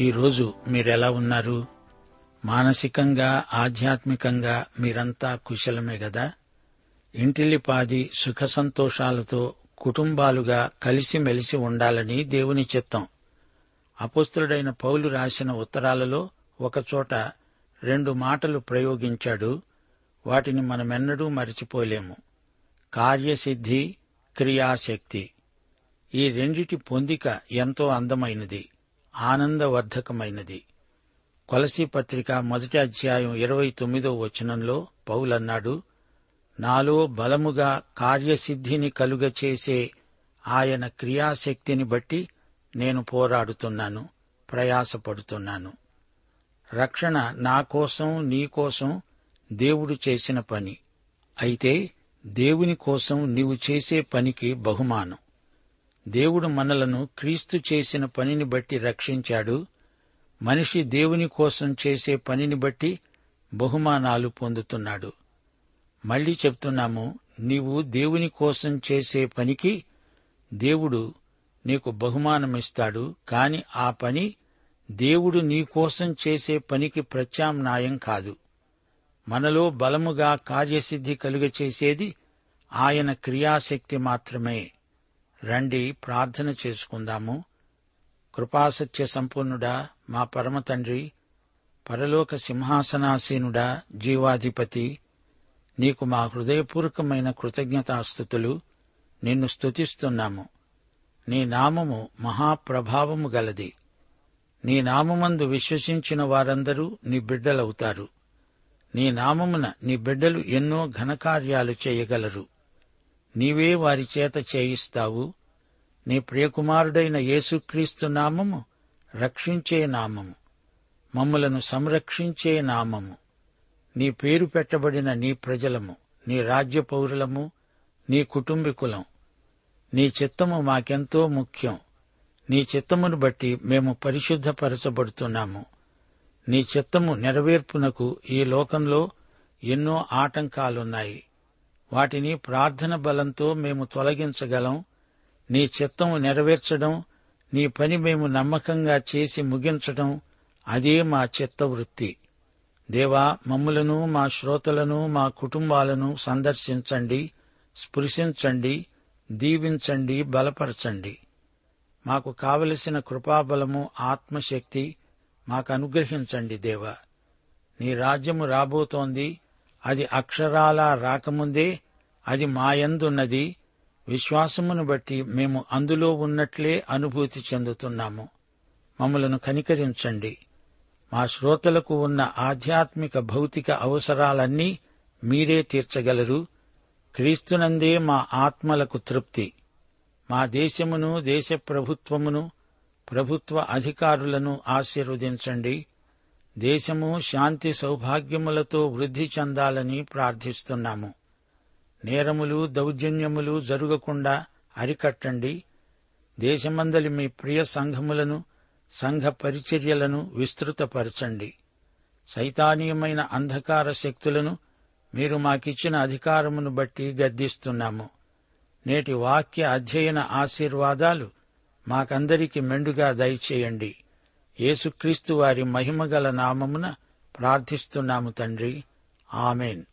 ఈరోజు మీరెలా ఉన్నారు? మానసికంగా ఆధ్యాత్మికంగా మీరంతా కుశలమే గదా? ఇంటిలిపాది సుఖ సంతోషాలతో కుటుంబాలుగా కలిసిమెలిసి ఉండాలని దేవుని చిత్తం. అపుస్తుడైన పౌలు రాసిన ఉత్తరాలలో ఒకచోట రెండు మాటలు ప్రయోగించాడు. వాటిని మనమెన్నడూ మరిచిపోలేము. కార్యసిద్ధి క్రియాశక్తి. ఈ రెండిటి పొందిక ఎంతో అందమైనది. ఆనందవర్ధకమైనది. కొలసీ పత్రిక మొదటి అధ్యాయం ఇరవై తొమ్మిదో వచనంలో పౌలన్నాడు నాలో బలముగా కార్యసిద్ధిని కలుగచేసే ఆయన క్రియాశక్తిని బట్టి నేను పోరాడుతున్నాను ప్రయాసపడుతున్నాను. రక్షణ నా కోసం నీ కోసం దేవుడు చేసిన పని. అయితే దేవుని కోసం నీవు చేసే పనికి బహుమానం. దేవుడు మనలను క్రీస్తు చేసిన పనిని బట్టి రక్షించాడు. మనిషి దేవుని కోసం చేసే పనిని బట్టి బహుమానాలు పొందుతున్నాడు. మళ్ళీ చెప్తున్నాము నీవు దేవుని కోసం చేసే పనికి దేవుడు నీకు బహుమానమిస్తాడు కాని ఆ పని దేవుడు నీకోసం చేసే పనికి ప్రత్యామ్నాయం కాదు. మనలో బలముగా కార్యసిద్ధి కలుగచేసేది ఆయన క్రియాశక్తి మాత్రమే. రండి ప్రార్థన చేసుకుందాము. కృపాసత్య సంపూర్ణుడా మా పరమ తండ్రి పరలోక సింహాసనాసీనుడా జీవాధిపతి నీకు మా హృదయపూర్వకమైన కృతజ్ఞతాస్థుతులు నిన్ను స్తుతిస్తున్నాము. నీ నామము మహాప్రభావము గలది. నీ నామమందు విశ్వసించిన వారందరూ నీ బిడ్డలవుతారు. నీ నామమున నీ బిడ్డలు ఎన్నో ఘనకార్యాలు చేయగలరు. నీవే వారి చేత చేయిస్తావు. నీ ప్రియకుమారుడైన యేసుక్రీస్తు నామము రక్షించే నామము. మమ్ములను సంరక్షించే నామము. నీ పేరు పెట్టబడిన నీ ప్రజలము నీ రాజ్య పౌరులము నీ కుటుంబీకులం. నీ చిత్తము మాకెంతో ముఖ్యం. నీ చిత్తమును బట్టి మేము పరిశుద్ధపరచబడుతున్నాము. నీ చిత్తము నెరవేర్పునకు ఈ లోకంలో ఎన్నో ఆటంకాలున్నాయి. వాటిని ప్రార్థన బలంతో మేము తొలగించగలం. నీ చిత్తం నెరవేర్చడం నీ పని మేము నమ్మకంగా చేసి ముగించడం అదే మా చిత్తవృత్తి. దేవా మమ్ములను మా శ్రోతలను మా కుటుంబాలను సందర్శించండి స్పృశించండి దీవించండి బలపరచండి. మాకు కావలసిన కృపాబలము ఆత్మశక్తి మాకు అనుగ్రహించండి దేవా. నీ రాజ్యము రాబోతోంది అది అక్షరాలా రాకముందే అది మాయందున్నది. విశ్వాసమును బట్టి మేము అందులో ఉన్నట్లే అనుభూతి చెందుతున్నాము. మమ్మలను కనికరించండి. మా శ్రోతలకు ఉన్న ఆధ్యాత్మిక భౌతిక అవసరాలన్నీ మీరే తీర్చగలరు. క్రీస్తునందే మా ఆత్మలకు తృప్తి. మా దేశమును దేశ ప్రభుత్వమును ప్రభుత్వ అధికారులను ఆశీర్వదించండి. దేశము శాంతి సౌభాగ్యములతో వృద్ధి చెందాలని ప్రార్థిస్తున్నాము. నేరములు దౌర్జన్యములు జరగకుండా అరికట్టండి. దేశమందలి మీ ప్రియ సంఘములను సంఘ పరిచర్యలను విస్తృతపరచండి. సైతానీయమైన అంధకార శక్తులను మీరు మాకిచ్చిన అధికారమును బట్టి గద్దిస్తున్నాము. నేటి వాక్య అధ్యయన ఆశీర్వాదాలు మాకందరికి మెండుగా దయచేయండి. యేసుక్రీస్తు వారి మహిమగల నామమున ప్రార్థిస్తున్నాము తండ్రి. ఆమెన్.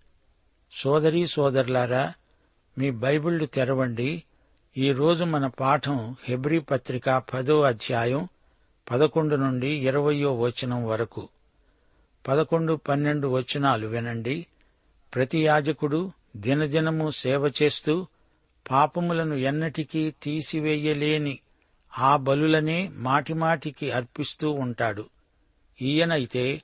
సోదరీ సోదరులారా మీ బైబిళ్ళు తెరవండి. ఈరోజు మన పాఠం హెబ్రీ పత్రిక పదో అధ్యాయం పదకొండు నుండి ఇరవయో వచనం వరకు. పదకొండు పన్నెండు వచనాలు వినండి. ప్రతి యాజకుడు దినదినము సేవ చేస్తూ పాపములను ఎన్నటికీ తీసివేయలేని ఆ బలులనే మాటిమాటికి అర్పిస్తూ ఉంటాడు. ఈయనైతే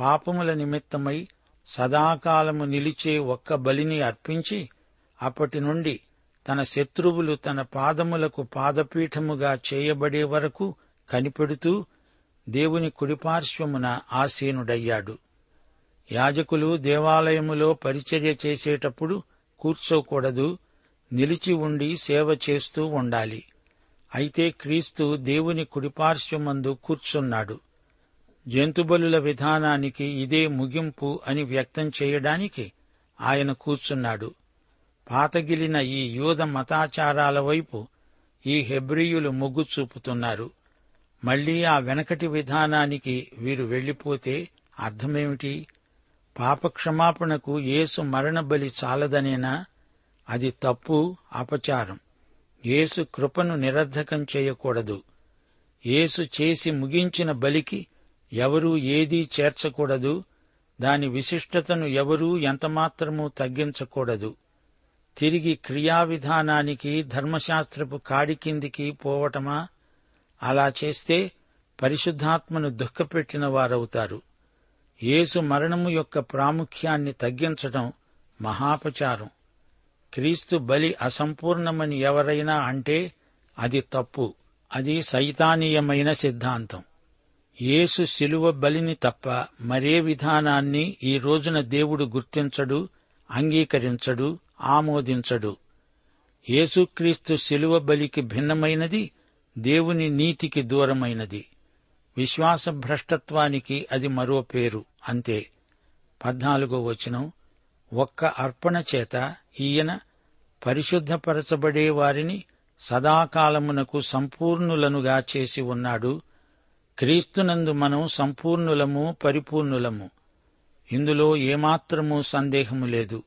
పాపముల నిమిత్తమై సదాకాలము నిలిచే ఒక్క బలిని అర్పించి అప్పటి నుండి తన శత్రువులు తన పాదములకు పాదపీఠముగా చేయబడే వరకు కనిపెడుతూ దేవుని కుడిపార్శ్వమున ఆసీనుడయ్యాడు. యాజకులు దేవాలయములో పరిచర్య చేసేటప్పుడు కూర్చోకూడదు నిలిచి ఉండి సేవ చేస్తూ ఉండాలి. అయితే క్రీస్తు దేవుని కుడిపార్శ్వమందు కూర్చున్నాడు. జంతుబలుల విధానానికి ఇదే ముగింపు అని వ్యక్తం చేయడానికి ఆయన కూర్చున్నాడు. పాతగిలిన ఈ యూద మతాచారాల వైపు ఈ హెబ్రియులు మొగ్గు చూపుతున్నారు. మళ్ళీ ఆ వెనకటి విధానానికి వీరు వెళ్ళిపోతే అర్థమేమిటి? పాపక్షమాపణకు యేసు మరణ బలి చాలదనేనా? అది తప్పు అపచారం. యేసు కృపను నిరర్ధకం చేయకూడదు. యేసు చేసి ముగించిన బలికి ఎవరూ ఏదీ చేర్చకూడదు. దాని విశిష్టతను ఎవరూ ఎంతమాత్రమూ తగ్గించకూడదు. తిరిగి క్రియావిధానానికి ధర్మశాస్త్రపు కాడి కిందికి పోవటమా? అలా చేస్తే పరిశుద్ధాత్మను దుఃఖపెట్టిన వారవుతారు యేసు మరణము యొక్క ప్రాముఖ్యాన్ని తగ్గించటం మహాపచారం. క్రీస్తు బలి అసంపూర్ణమని ఎవరైనా అంటే అది తప్పు. అది సైతానీయమైన సిద్ధాంతం. యేసు శిలువ బలిని తప్ప మరే విధానాన్ని ఈ రోజున దేవుడు గుర్తించడు అంగీకరించడు ఆమోదించడు. యేసుక్రీస్తు శిలువ బలికి భిన్నమైనది దేవుని నీతికి దూరమైనది. విశ్వాస భ్రష్టత్వానికి అది మరో పేరు. అంతే. పద్నాలుగో వచనం. ఒక్క అర్పణ చేత ఈయన పరిశుద్ధపరచబడే వారిని సదాకాలమునకు సంపూర్ణులనుగా చేసి ఉన్నాడు. క్రీస్తునందు మనం సంపూర్ణులము పరిపూర్ణులము. ఇందులో ఏమాత్రమూ సందేహము లేదు.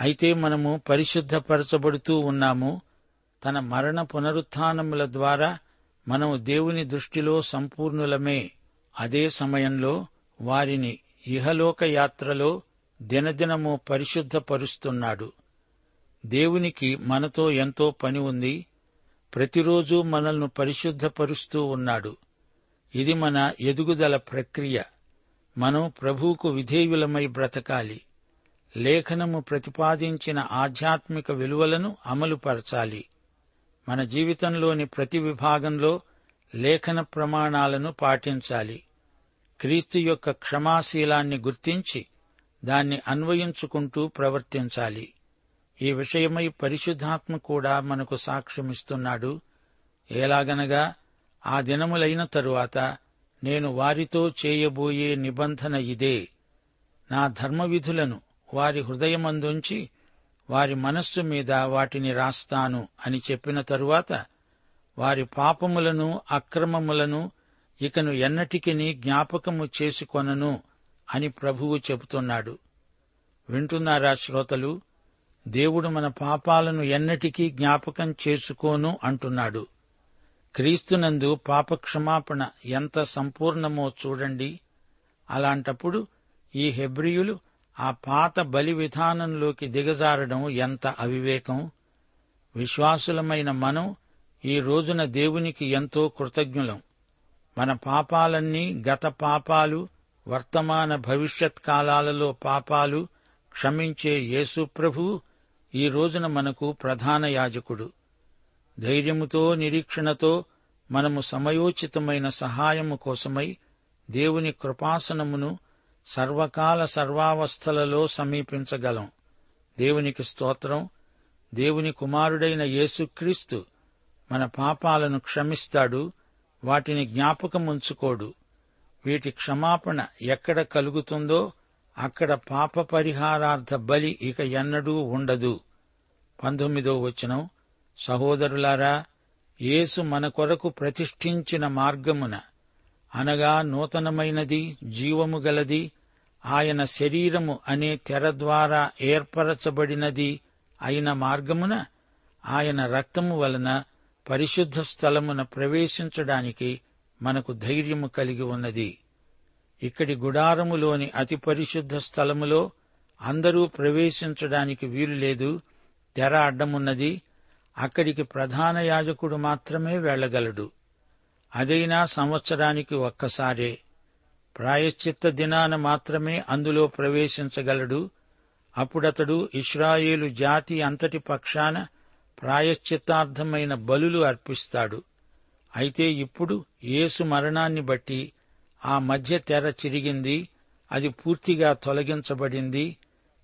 అయితే మనము పరిశుద్ధపరచబడుతూ ఉన్నాము. తన మరణ పునరుత్నముల ద్వారా మనం దేవుని దృష్టిలో సంపూర్ణులమే. అదే సమయంలో వారిని ఇహలోక యాత్రలో దినదినము పరిశుద్ధపరుస్తున్నాడు. దేవునికి మనతో ఎంతో పని ఉంది. ప్రతిరోజు మనల్ని పరిశుద్ధపరుస్తూ ఉన్నాడు. ఇది మన ఎదుగుదల ప్రక్రియ. మనం ప్రభువుకు విధేయులమై బ్రతకాలి. లేఖనము ప్రతిపాదించిన ఆధ్యాత్మిక విలువలను అమలుపరచాలి. మన జీవితంలోని ప్రతి విభాగంలో లేఖన ప్రమాణాలను పాటించాలి. క్రీస్తు యొక్క క్షమాశీలాన్ని గుర్తించి దాన్ని అన్వయించుకుంటూ ప్రవర్తించాలి. ఈ విషయమై పరిశుద్ధాత్మ కూడా మనకు సాక్ష్యమిస్తున్నాడు. ఎలాగనగా ఆ దినములైన తరువాత నేను వారితో చేయబోయే నిబంధన ఇదే. నా ధర్మవిధులను వారి హృదయమందుంచి వారి మనస్సు మీద వాటిని రాస్తాను అని చెప్పిన తరువాత వారి పాపములను అక్రమములను ఇకను ఎన్నటికిని జ్ఞాపకము చేసుకొనను అని ప్రభువు చెబుతున్నాడు. వింటున్నారా శ్రోతలు? దేవుడు మన పాపాలను ఎన్నటికీ జ్ఞాపకం చేసుకోను అంటున్నాడు. క్రీస్తునందు పాపక్షమాపణ ఎంత సంపూర్ణమో చూడండి. అలాంటప్పుడు ఈ హెబ్రియులు ఆ పాత బలి విధానంలోకి దిగజారడం ఎంత అవివేకం. విశ్వాసులమైన మనం ఈ రోజున దేవునికి ఎంతో కృతజ్ఞులం. మన పాపాలన్నీ గత పాపాలు వర్తమాన భవిష్యత్ కాలాలలో పాపాలు క్షమించే యేసు ప్రభువు ఈ రోజున మనకు ప్రధాన యాజకుడు. ధైర్యముతో నిరీక్షణతో మనము సమయోచితమైన సహాయము కోసమై దేవుని కృపాసనమును సర్వకాల సర్వావస్థలలో సమీపించగలం. దేవునికి స్తోత్రం. దేవుని కుమారుడైన యేసుక్రీస్తు మన పాపాలను క్షమిస్తాడు వాటిని జ్ఞాపకముంచుకోడు. వీటి క్షమాపణ ఎక్కడ కలుగుతుందో అక్కడ పాప పరిహారార్థ బలి ఇక ఎన్నడూ ఉండదు. పంతొమ్మిదో వచనం. సహోదరులారా యేసు మన కొరకు ప్రతిష్ఠించిన మార్గమున అనగా నూతనమైనది జీవము గలది ఆయన శరీరము అనే తెర ద్వారా ఏర్పరచబడినది అయిన మార్గమున ఆయన రక్తము వలన పరిశుద్ధ స్థలమున ప్రవేశించడానికి మనకు ధైర్యము కలిగి ఉన్నది. ఇక్కడి గుడారములోని అతి పరిశుద్ధ స్థలములో అందరూ ప్రవేశించడానికి వీలు లేదు. తెర అడ్డమున్నది. అక్కడికి ప్రధాన యాజకుడు మాత్రమే వెళ్ళగలడు అదైనా సంవత్సరానికి ఒక్కసారే. ప్రాయశ్చిత్త దినాన మాత్రమే అందులో ప్రవేశించగలడు. అప్పుడతడు ఇస్రాయేలు జాతి అంతటి పక్షాన ప్రాయశ్చిత్తార్థమైన బలులు అర్పిస్తాడు. అయితే ఇప్పుడు యేసు మరణాన్ని బట్టి ఆ మధ్య తెర చిరిగింది అది పూర్తిగా తొలగించబడింది.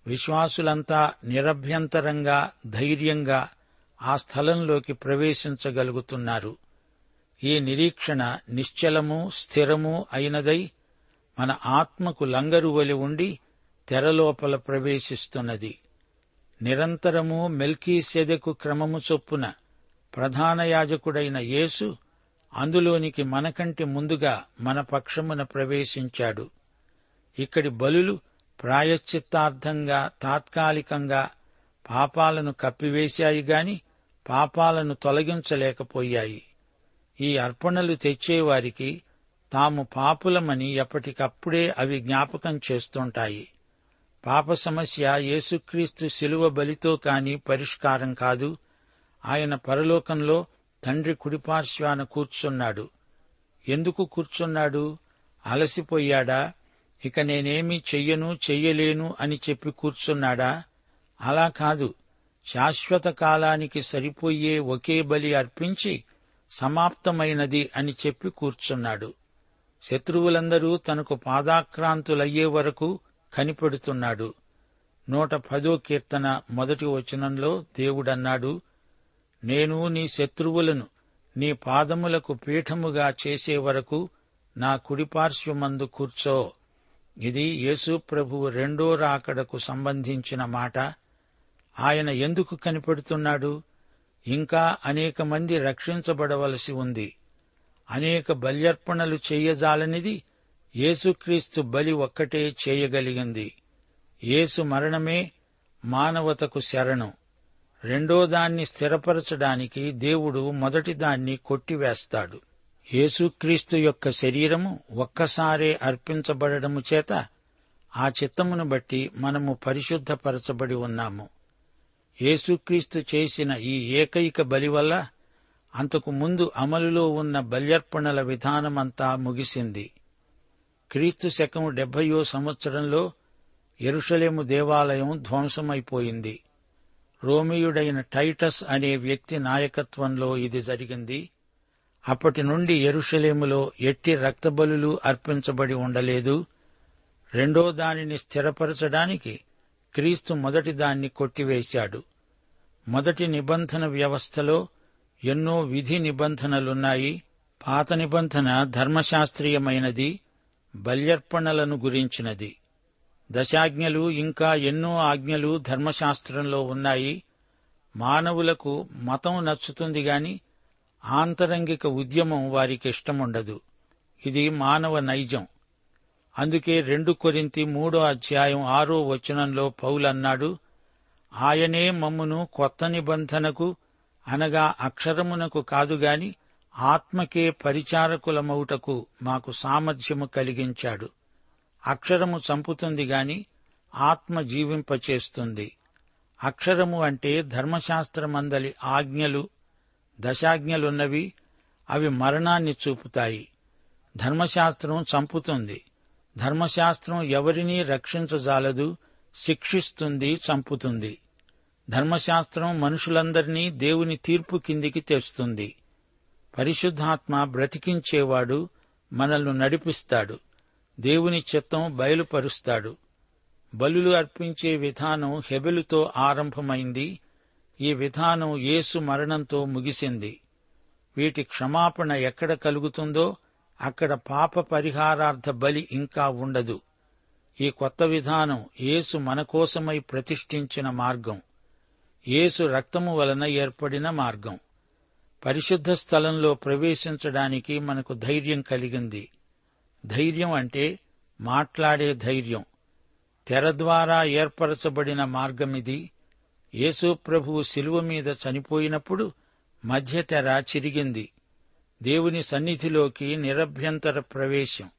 విశ్వాసులంతా నిరభ్యంతరంగా ధైర్యంగా ఆ స్థలంలోకి ప్రవేశించగలుగుతున్నారు. ఈ నిరీక్షణ నిశ్చలము స్థిరము అయినదై మన ఆత్మకు లంగరు వలి ఉండి తెరలోపల ప్రవేశిస్తున్నది. నిరంతరము మెల్కీ సెదకు క్రమము చొప్పున ప్రధాన యాజకుడైన యేసు అందులోనికి మనకంటే ముందుగా మన పక్షమున ప్రవేశించాడు. ఇక్కడి బలులు ప్రాయశ్చిత్తార్థంగా తాత్కాలికంగా పాపాలను కప్పివేశాయి గాని పాపాలను తొలగించలేకపోయాయి. ఈ అర్పణలు తెచ్చేవారికి తాము పాపులమని ఎప్పటికప్పుడే అవి జ్ఞాపకం చేస్తుంటాయి. పాప సమస్య యేసుక్రీస్తు శిలువ బలితో కాని పరిష్కారం కాదు. ఆయన పరలోకంలో తండ్రి కుడిపార్శ్వాన కూర్చున్నాడు. ఎందుకు కూర్చున్నాడు? అలసిపోయాడా? ఇక నేనేమీ చెయ్యను చెయ్యలేను అని చెప్పి కూర్చున్నాడా? అలా కాదు. శాశ్వత కాలానికి సరిపోయే ఒకే బలి అర్పించి సమాప్తమైనది అని చెప్పి కూర్చున్నాడు. శత్రువులందరూ తనకు పాదాక్రాంతులయ్యే వరకు కనిపెడుతున్నాడు. నూట పదో కీర్తన మొదటి వచనంలో దేవుడన్నాడు నేను నీ శత్రువులను నీ పాదములకు పీఠముగా చేసే వరకు నా కుడిపార్శ్వమందు కూర్చో. ఇది యేసు ప్రభువు రెండో రాకడకు సంబంధించిన మాట. ఆయన ఎందుకు కనిపెడుతున్నాడు? ఇంకా అనేక మంది రక్షించబడవలసి ఉంది. అనేక బల్యర్పణలు చేయజాలనిది యేసుక్రీస్తు బలి ఒక్కటే చేయగలిగింది. యేసు మరణమే మానవతకు శరణం. రెండో దాన్ని స్థిరపరచడానికి దేవుడు మొదటిదాన్ని కొట్టివేస్తాడు. యేసుక్రీస్తు యొక్క శరీరము ఒక్కసారే అర్పించబడము చేత ఆ చిత్తమును బట్టి మనము పరిశుద్ధపరచబడి ఉన్నాము. యేసుక్రీస్తు చేసిన ఈ ఏకైక బలి వల్ల అంతకు ముందు అమలులో ఉన్న బల్యర్పణల విధానమంతా ముగిసింది. క్రీస్తు శకము డెబ్బయో సంవత్సరంలో ఎరుషలేము దేవాలయం ధ్వంసమైపోయింది. రోమియుడైన టైటస్ అనే వ్యక్తి నాయకత్వంలో ఇది జరిగింది. అప్పటి నుండి ఎరుషలేములో ఎట్టి రక్తబలులు అర్పించబడి ఉండలేదు. రెండో దానిని స్థిరపరచడానికి క్రీస్తు మొదటి దాన్ని కొట్టివేశాడు. మొదటి నిబంధన వ్యవస్థలో ఎన్నో విధి నిబంధనలున్నాయి. పాత నిబంధన ధర్మశాస్త్రీయమైనది బల్యర్పణలను గురించినది. దశాజ్ఞలు ఇంకా ఎన్నో ఆజ్ఞలు ధర్మశాస్త్రంలో ఉన్నాయి. మానవులకు మతం నచ్చుతుంది గాని ఆంతరంగిక ఉద్యమం వారికి ఇష్టముండదు. ఇది మానవ నైజం. అందుకే రెండు కొరింతి మూడో అధ్యాయం ఆరో వచనంలో పౌలన్నాడు ఆయనే మమ్మును కొత్త నిబంధనకు అనగా అక్షరమునకు కాదుగాని ఆత్మకే పరిచారకులమౌటకు మాకు సామర్థ్యము కలిగించాడు. అక్షరము చంపుతుంది గాని ఆత్మ జీవింపచేస్తుంది. అక్షరము అంటే ధర్మశాస్త్రమందలి ఆజ్ఞలు దశాజ్ఞలున్నవి అవి మరణాన్ని చూపుతాయి. ధర్మశాస్త్రం చంపుతుంది. ధర్మశాస్త్రం ఎవరినీ రక్షించజాలదు శిక్షిస్తుంది చంపుతుంది. ధర్మశాస్త్రం మనుషులందరినీ దేవుని తీర్పు కిందికి తెస్తుంది. పరిశుద్ధాత్మ బ్రతికించేవాడు మనల్ని నడిపిస్తాడు. దేవుని చిత్తం బయలుపరుస్తాడు. బలులు అర్పించే విధానం హెబెలుతో ఆరంభమైంది. ఈ విధానం యేసు మరణంతో ముగిసింది. వీటి క్షమాపణ ఎక్కడ కలుగుతుందో అక్కడ పాప పరిహారార్థ బలి ఇంకా ఉండదు. ఈ కొత్త విధానం యేసు మన కోసమై ప్రతిష్ఠించిన మార్గం. యేసు రక్తము వలన ఏర్పడిన మార్గం. పరిశుద్ధ స్థలంలో ప్రవేశించడానికి మనకు ధైర్యం కలిగింది. ధైర్యం అంటే మాట్లాడే ధైర్యం. తెర ద్వారా ఏర్పరచబడిన మార్గమిది. యేసుప్రభువు శిలువ మీద చనిపోయినప్పుడు మధ్య తెర చిరిగింది. దేవుని సన్నిధిలోకి నిరభ్యంతర ప్రవేశం.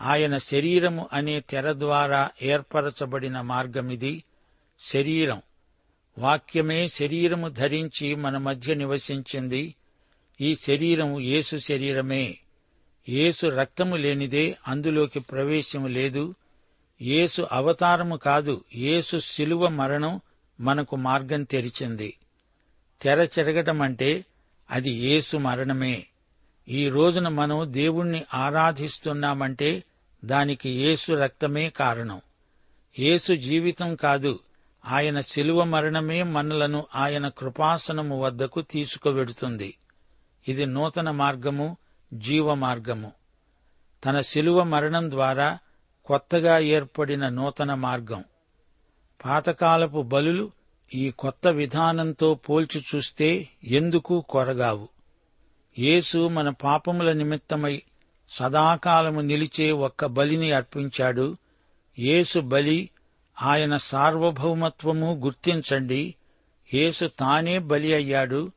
ఆయన శరీరము అనే తెర ద్వారా ఏర్పరచబడిన మార్గమిది. శరీరం. వాక్యమే శరీరము ధరించి మన మధ్య నివసించింది. ఈ శరీరం యేసు శరీరమే. యేసు రక్తము లేనిదే అందులోకి ప్రవేశము లేదు. యేసు అవతారము కాదు యేసు శిలువ మరణం మనకు మార్గం తెరిచింది. తెర చెరగటమంటే అది యేసు మరణమే. ఈ రోజున మనం దేవుణ్ణి ఆరాధిస్తున్నామంటే దానికి యేసు రక్తమే కారణం. యేసు జీవితం కాదు ఆయన శిలువ మరణమే మనలను ఆయన కృపాసనము వద్దకు తీసుకువెడుతుంది. ఇది నూతన మార్గము జీవ మార్గము తన శిలువ మరణం ద్వారా కొత్తగా ఏర్పడిన నూతన మార్గం. పాతకాలపు బలులు ఈ కొత్త విధానంతో పోల్చి చూస్తే ఎందుకు కొరగావు? యేసు మన పాపముల నిమిత్తమై సదాకాలము నిలిచే ఒక్క బలిని అర్పించాడు. యేసు బలి ఆయన సార్వభౌమత్వము గుర్తించండి. యేసు తానే బలి అయ్యాడు.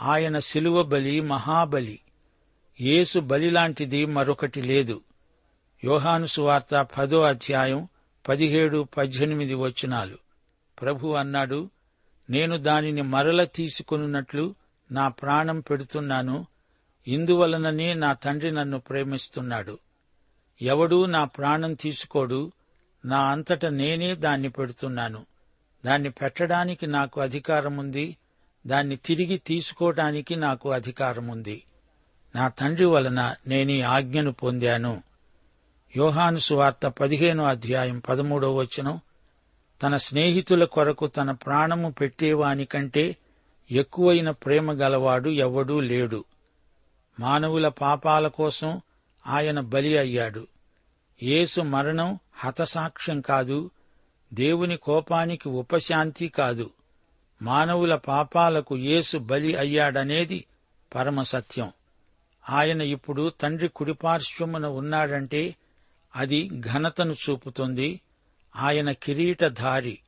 ఆయన శిలువ బలి మహాబలి. యేసు బలిలాంటిది మరొకటి లేదు. యోహాను సువార్త పదో అధ్యాయం పదిహేడు పద్దెనిమిది వచనాలు. ప్రభు అన్నాడు నేను దానిని మరల తీసుకొనున్నట్లు నా ప్రాణం పెడుతున్నాను ఇందువలననే నా తండ్రి నన్ను ప్రేమిస్తున్నాడు. ఎవడూ నా ప్రాణం తీసుకోడు నా అంతట నేనే దాన్ని పెడుతున్నాను. దాన్ని పెట్టడానికి నాకు అధికారముంది దాన్ని తిరిగి తీసుకోవటానికి నాకు అధికారముంది. నా తండ్రి వలన నేనీ ఆజ్ఞను పొందాను. యోహాను సువార్త పదిహేనో అధ్యాయం పదమూడో వచనం. తన స్నేహితుల కొరకు తన ప్రాణము పెట్టేవానికంటే ఎక్కువైన ప్రేమ గలవాడు ఎవడూ లేడు. మానవుల పాపాల కోసం ఆయన బలి అయ్యాడు. యేసు మరణం హతసాక్ష్యం కాదు దేవుని కోపానికి ఉపశాంతి కాదు. మానవుల పాపాలకు యేసు బలి అయ్యాడనేది పరమసత్యం ఆయన ఇప్పుడు తండ్రి కుడిపార్శ్వమున ఉన్నాడంటే అది ఘనతను చూపుతుంది. ఆయన కిరీటధారి.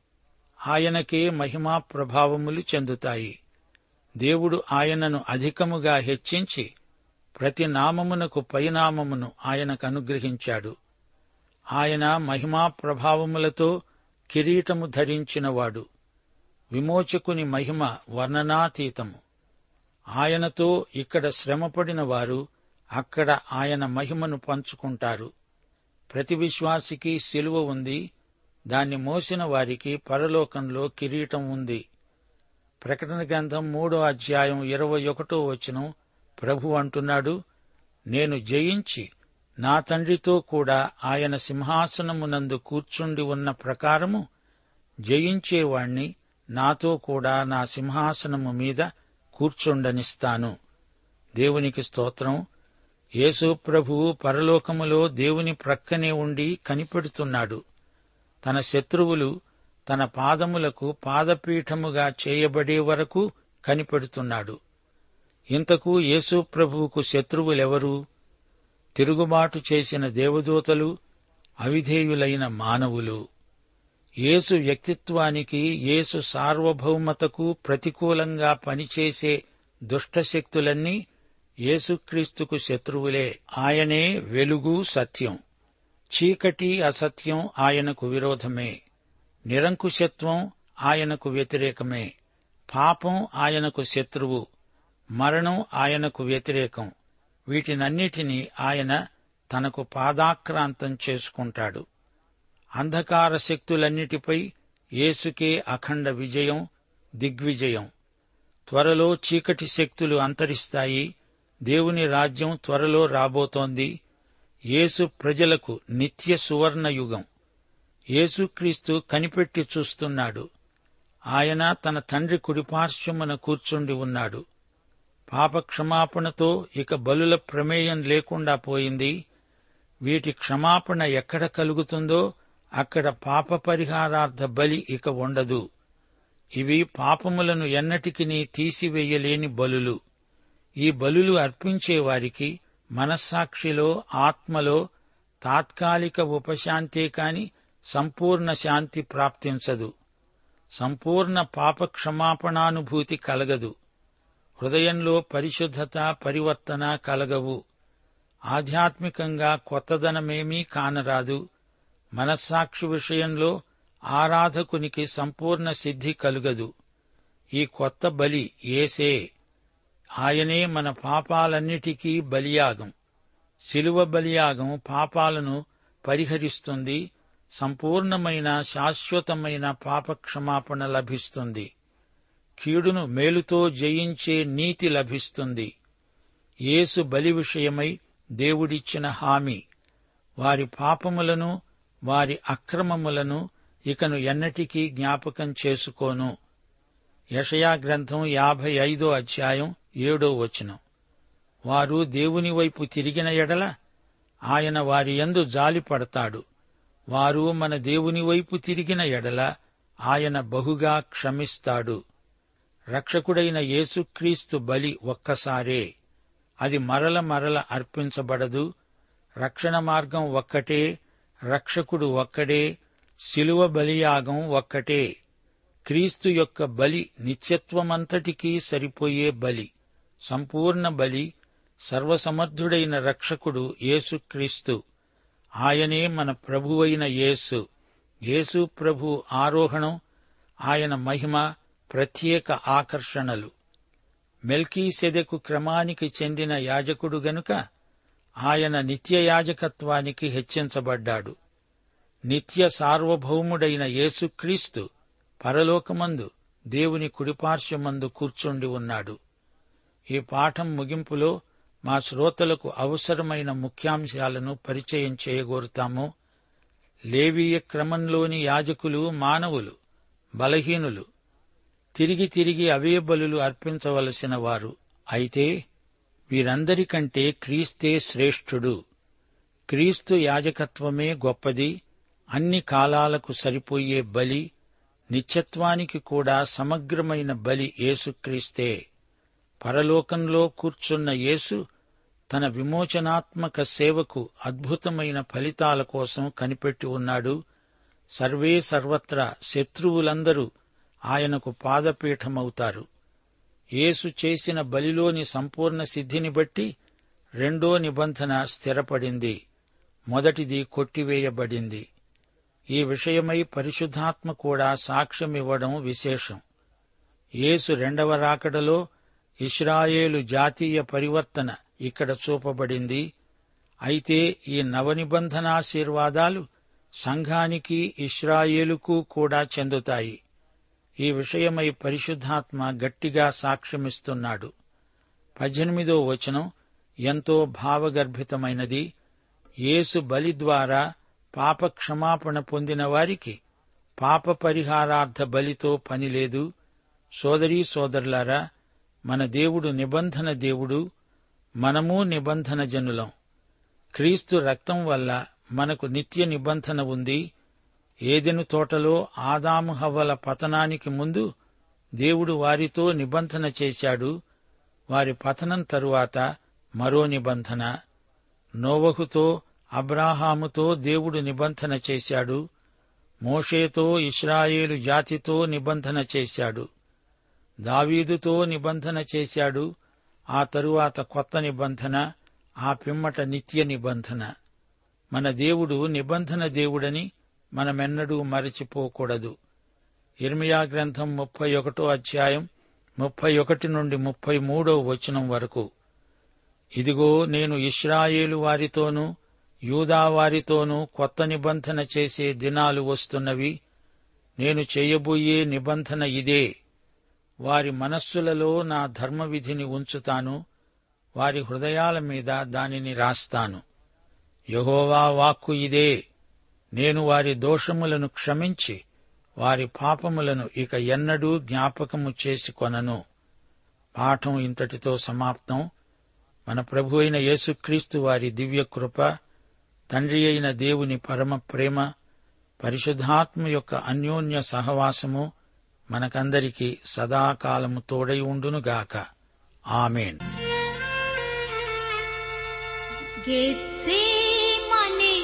ఆయనకే మహిమా ప్రభావములు చెందుతాయి. దేవుడు ఆయనను అధికముగా హెచ్చించి ప్రతి నామమునకు పైనామమును ఆయనకు అనుగ్రహించాడు. ఆయన మహిమా ప్రభావములతో కిరీటము ధరించినవాడు. విమోచకుని మహిమ వర్ణనాతీతము. ఆయనతో ఇక్కడ శ్రమపడిన వారు అక్కడ ఆయన మహిమను పంచుకుంటారు. ప్రతి విశ్వాసికి శిలువ ఉంది. దాన్ని మోసిన వారికి పరలోకంలో కిరీటం ఉంది. ప్రకటన గ్రంథం మూడో అధ్యాయం ఇరవై ఒకటో వచనం ప్రభు అంటున్నాడు నేను జయించి నా తండ్రితో కూడా ఆయన సింహాసనమునందు కూర్చుండి ఉన్న ప్రకారము జయించేవాణ్ణి. నాతో కూడా నా సింహాసనము మీద కూర్చుండనిస్తాను. దేవునికి స్తోత్రం. యేసు ప్రభువు పరలోకములో దేవుని ప్రక్కనే ఉండి కనిపెడుతున్నాడు. తన శత్రువులు తన పాదములకు పాదపీఠముగా చేయబడే వరకు కనిపెడుతున్నాడు. ఇంతకు యేసు ప్రభువుకు శత్రువులెవరు? తిరుగుబాటు చేసిన దేవదూతలు అవిధేయులైన మానవులు. యేసు వ్యక్తిత్వానికి యేసు సార్వభౌమతకు ప్రతికూలంగా పనిచేసే దుష్టశక్తులన్నీ యేసుక్రీస్తుకు శత్రువులే. ఆయనే వెలుగు సత్యం. చీకటి అసత్యం ఆయనకు విరోధమే. నిరంకుశత్వం ఆయనకు వ్యతిరేకమే. పాపం ఆయనకు శత్రువు. మరణం ఆయనకు వ్యతిరేకం. వీటినన్నిటినీ ఆయన తనకు పాదాక్రాంతం చేసుకుంటాడు. అంధకార శక్తులన్నిటిపై యేసుకే అఖండ విజయం దిగ్విజయం. త్వరలో చీకటి శక్తులు అంతరిస్తాయి. దేవుని రాజ్యం త్వరలో రాబోతోంది. యేసు ప్రజలకు నిత్య సువర్ణయుగం. యేసుక్రీస్తు కనిపెట్టి చూస్తున్నాడు. ఆయన తన తండ్రి కుడిపార్శ్వమున కూర్చుండి ఉన్నాడు. పాపక్షమాపణతో ఇక బలుల ప్రమేయం లేకుండా పోయింది. వీటి క్షమాపణ ఎక్కడ కలుగుతుందో అక్కడ పాప పరిహారార్థ బలి ఇక ఉండదు. ఇవి పాపములను ఎన్నటికినీ తీసివేయలేని బలులు. ఈ బలులు అర్పించేవారికి మనస్సాక్షిలో ఆత్మలో తాత్కాలిక ఉపశాంతే కాని సంపూర్ణ శాంతి ప్రాప్తించదు. సంపూర్ణ పాప క్షమాపణానుభూతి కలగదు. హృదయంలో పరిశుద్ధత పరివర్తన కలగవు. ఆధ్యాత్మికంగా కొత్తదనమేమీ కానరాదు. మనస్సాక్షి విషయంలో ఆరాధకునికి సంపూర్ణ సిద్ధి కలుగదు. ఈ కొత్త బలి ఏసే. ఆయనే మన పాపాలన్నిటికీ బలియాగం. శిలువ బలియాగం పాపాలను పరిహరిస్తుంది సంపూర్ణమైన శాశ్వతమైన పాపక్షమాపణ లభిస్తుంది. కీడును మేలుతో జయించే నీతి లభిస్తుంది. యేసు బలి విషయమై దేవుడిచ్చిన హామీ. వారి పాపములను వారి అక్రమములను ఇకను ఎన్నటికీ జ్ఞాపకం చేసుకోను. యషయా గ్రంథం యాభై ఐదో అధ్యాయం ఏడో వచనం. వారు దేవుని వైపు తిరిగిన ఎడల ఆయన వారి యందు జాలిపడతాడు వారు మన దేవుని వైపు తిరిగిన ఎడల ఆయన బహుగా క్షమిస్తాడు. రక్షకుడైన యేసుక్రీస్తు బలి ఒక్కసారే. అది మరల మరల అర్పించబడదు. రక్షణ మార్గం ఒక్కటే రక్షకుడు ఒక్కడే శిలువ బలియాగం ఒక్కటే. క్రీస్తు యొక్క బలి నిత్యత్వమంతటికీ సరిపోయే బలి సంపూర్ణ బలి సర్వసమర్థుడైన రక్షకుడు యేసుక్రీస్తు. ఆయనే మన ప్రభువైన యేసు. యేసు ప్రభు ఆరోహణం ఆయన మహిమ ప్రత్యేక ఆకర్షణలు. మెల్కీ సెదకు క్రమానికి చెందిన యాజకుడు గనుక ఆయన నిత్య యాజకత్వానికి హెచ్చించబడ్డాడు. నిత్య సార్వభౌముడైన యేసుక్రీస్తు పరలోకమందు దేవుని కుడిపార్శ్వమందు కూర్చుండి ఉన్నాడు. ఈ పాఠం ముగింపులో మా శ్రోతలకు అవసరమైన ముఖ్యాంశాలను పరిచయం చేయగోరుతాము. లేవీయ క్రమంలోని యాజకులు మానవులు బలహీనులు తిరిగి తిరిగి అవే బలులు అర్పించవలసిన వారు అయితే వీరందరికంటే క్రీస్తే శ్రేష్ఠుడు. క్రీస్తు యాజకత్వమే గొప్పది అన్ని కాలాలకు సరిపోయే బలి నిత్యత్వానికి కూడా సమగ్రమైన బలి యేసుక్రీస్తే. పరలోకంలో కూర్చున్న యేసు తన విమోచనాత్మక సేవకు అద్భుతమైన ఫలితాల కోసం కనిపెట్టి ఉన్నాడు. సర్వే సర్వత్రా శత్రువులందరూ ఆయనకు పాదపీఠమవుతారు. యేసు చేసిన బలిలోని సంపూర్ణ సిద్ధిని బట్టి రెండో నిబంధన స్థిరపడింది. మొదటిది కొట్టివేయబడింది. ఈ విషయమై పరిశుద్ధాత్మ కూడా సాక్ష్యమివ్వడం విశేషం. యేసు రెండవ రాకడలో ఇస్రాయేలు జాతీయ పరివర్తన ఇక్కడ చూపబడింది. అయితే ఈ నవనిబంధనాశీర్వాదాలు సంఘానికి ఇస్రాయేలుకు కూడా చెందుతాయి. ఈ విషయమై పరిశుద్ధాత్మ గట్టిగా సాక్ష్యమిస్తున్నాడు. పద్దెనిమిదో వచనం ఎంతో భావగర్భితమైనది. యేసు బలి ద్వారా పాప క్షమాపణ పొందిన వారికి పాప పరిహారార్థ బలితో పనిలేదు సోదరీ సోదరులారా మన దేవుడు నిబంధన దేవుడు మనము నిబంధన జనులం. క్రీస్తు రక్తం వల్ల మనకు నిత్య నిబంధన ఉంది. ఏదెను తోటలో ఆదాము హవ్వల పతనానికి ముందు దేవుడు వారితో నిబంధన చేశాడు. వారి పతనం తరువాత మరో నిబంధన. నోవహుతో అబ్రాహాముతో దేవుడు నిబంధన చేశాడు. మోషేతో ఇస్రాయేలు జాతితో నిబంధన చేశాడు. దావీదుతో నిబంధన చేశాడు. ఆ తరువాత కొత్త నిబంధన ఆ పిమ్మట నిత్య నిబంధన. మన దేవుడు నిబంధన దేవుడని మనమెన్నడూ మరచిపోకూడదు. ఇర్మియా గ్రంథం ముప్పై ఒకటో అధ్యాయం ముప్పై ఒకటి నుండి ముప్పై మూడో వచనం వరకు. ఇదిగో నేను ఇస్రాయేలు వారితోనూ యూదా వారితోనూ కొత్త నిబంధన చేసే దినాలు వస్తున్నవి. నేను చేయబోయే నిబంధన ఇదే. వారి మనస్సులలో నా ధర్మవిధిని ఉంచుతాను. వారి హృదయాల మీద దానిని రాస్తాను. యహోవా వాక్కు ఇదే. నేను వారి దోషములను క్షమించి వారి పాపములను ఇక ఎన్నడూ జ్ఞాపకము చేసుకొనను పాఠం ఇంతటితో సమాప్తం. మన ప్రభు అయిన యేసుక్రీస్తు వారి దివ్య కృప తండ్రి అయిన దేవుని పరమ ప్రేమ పరిశుద్ధాత్మ యొక్క అన్యోన్య సహవాసము మనకందరికీ సదాకాలము తోడై ఉండునుగాక. ఆమెన్. గెత్సేమనే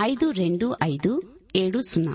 ఐదు రెండు ఐదు ఏడు సున్నా.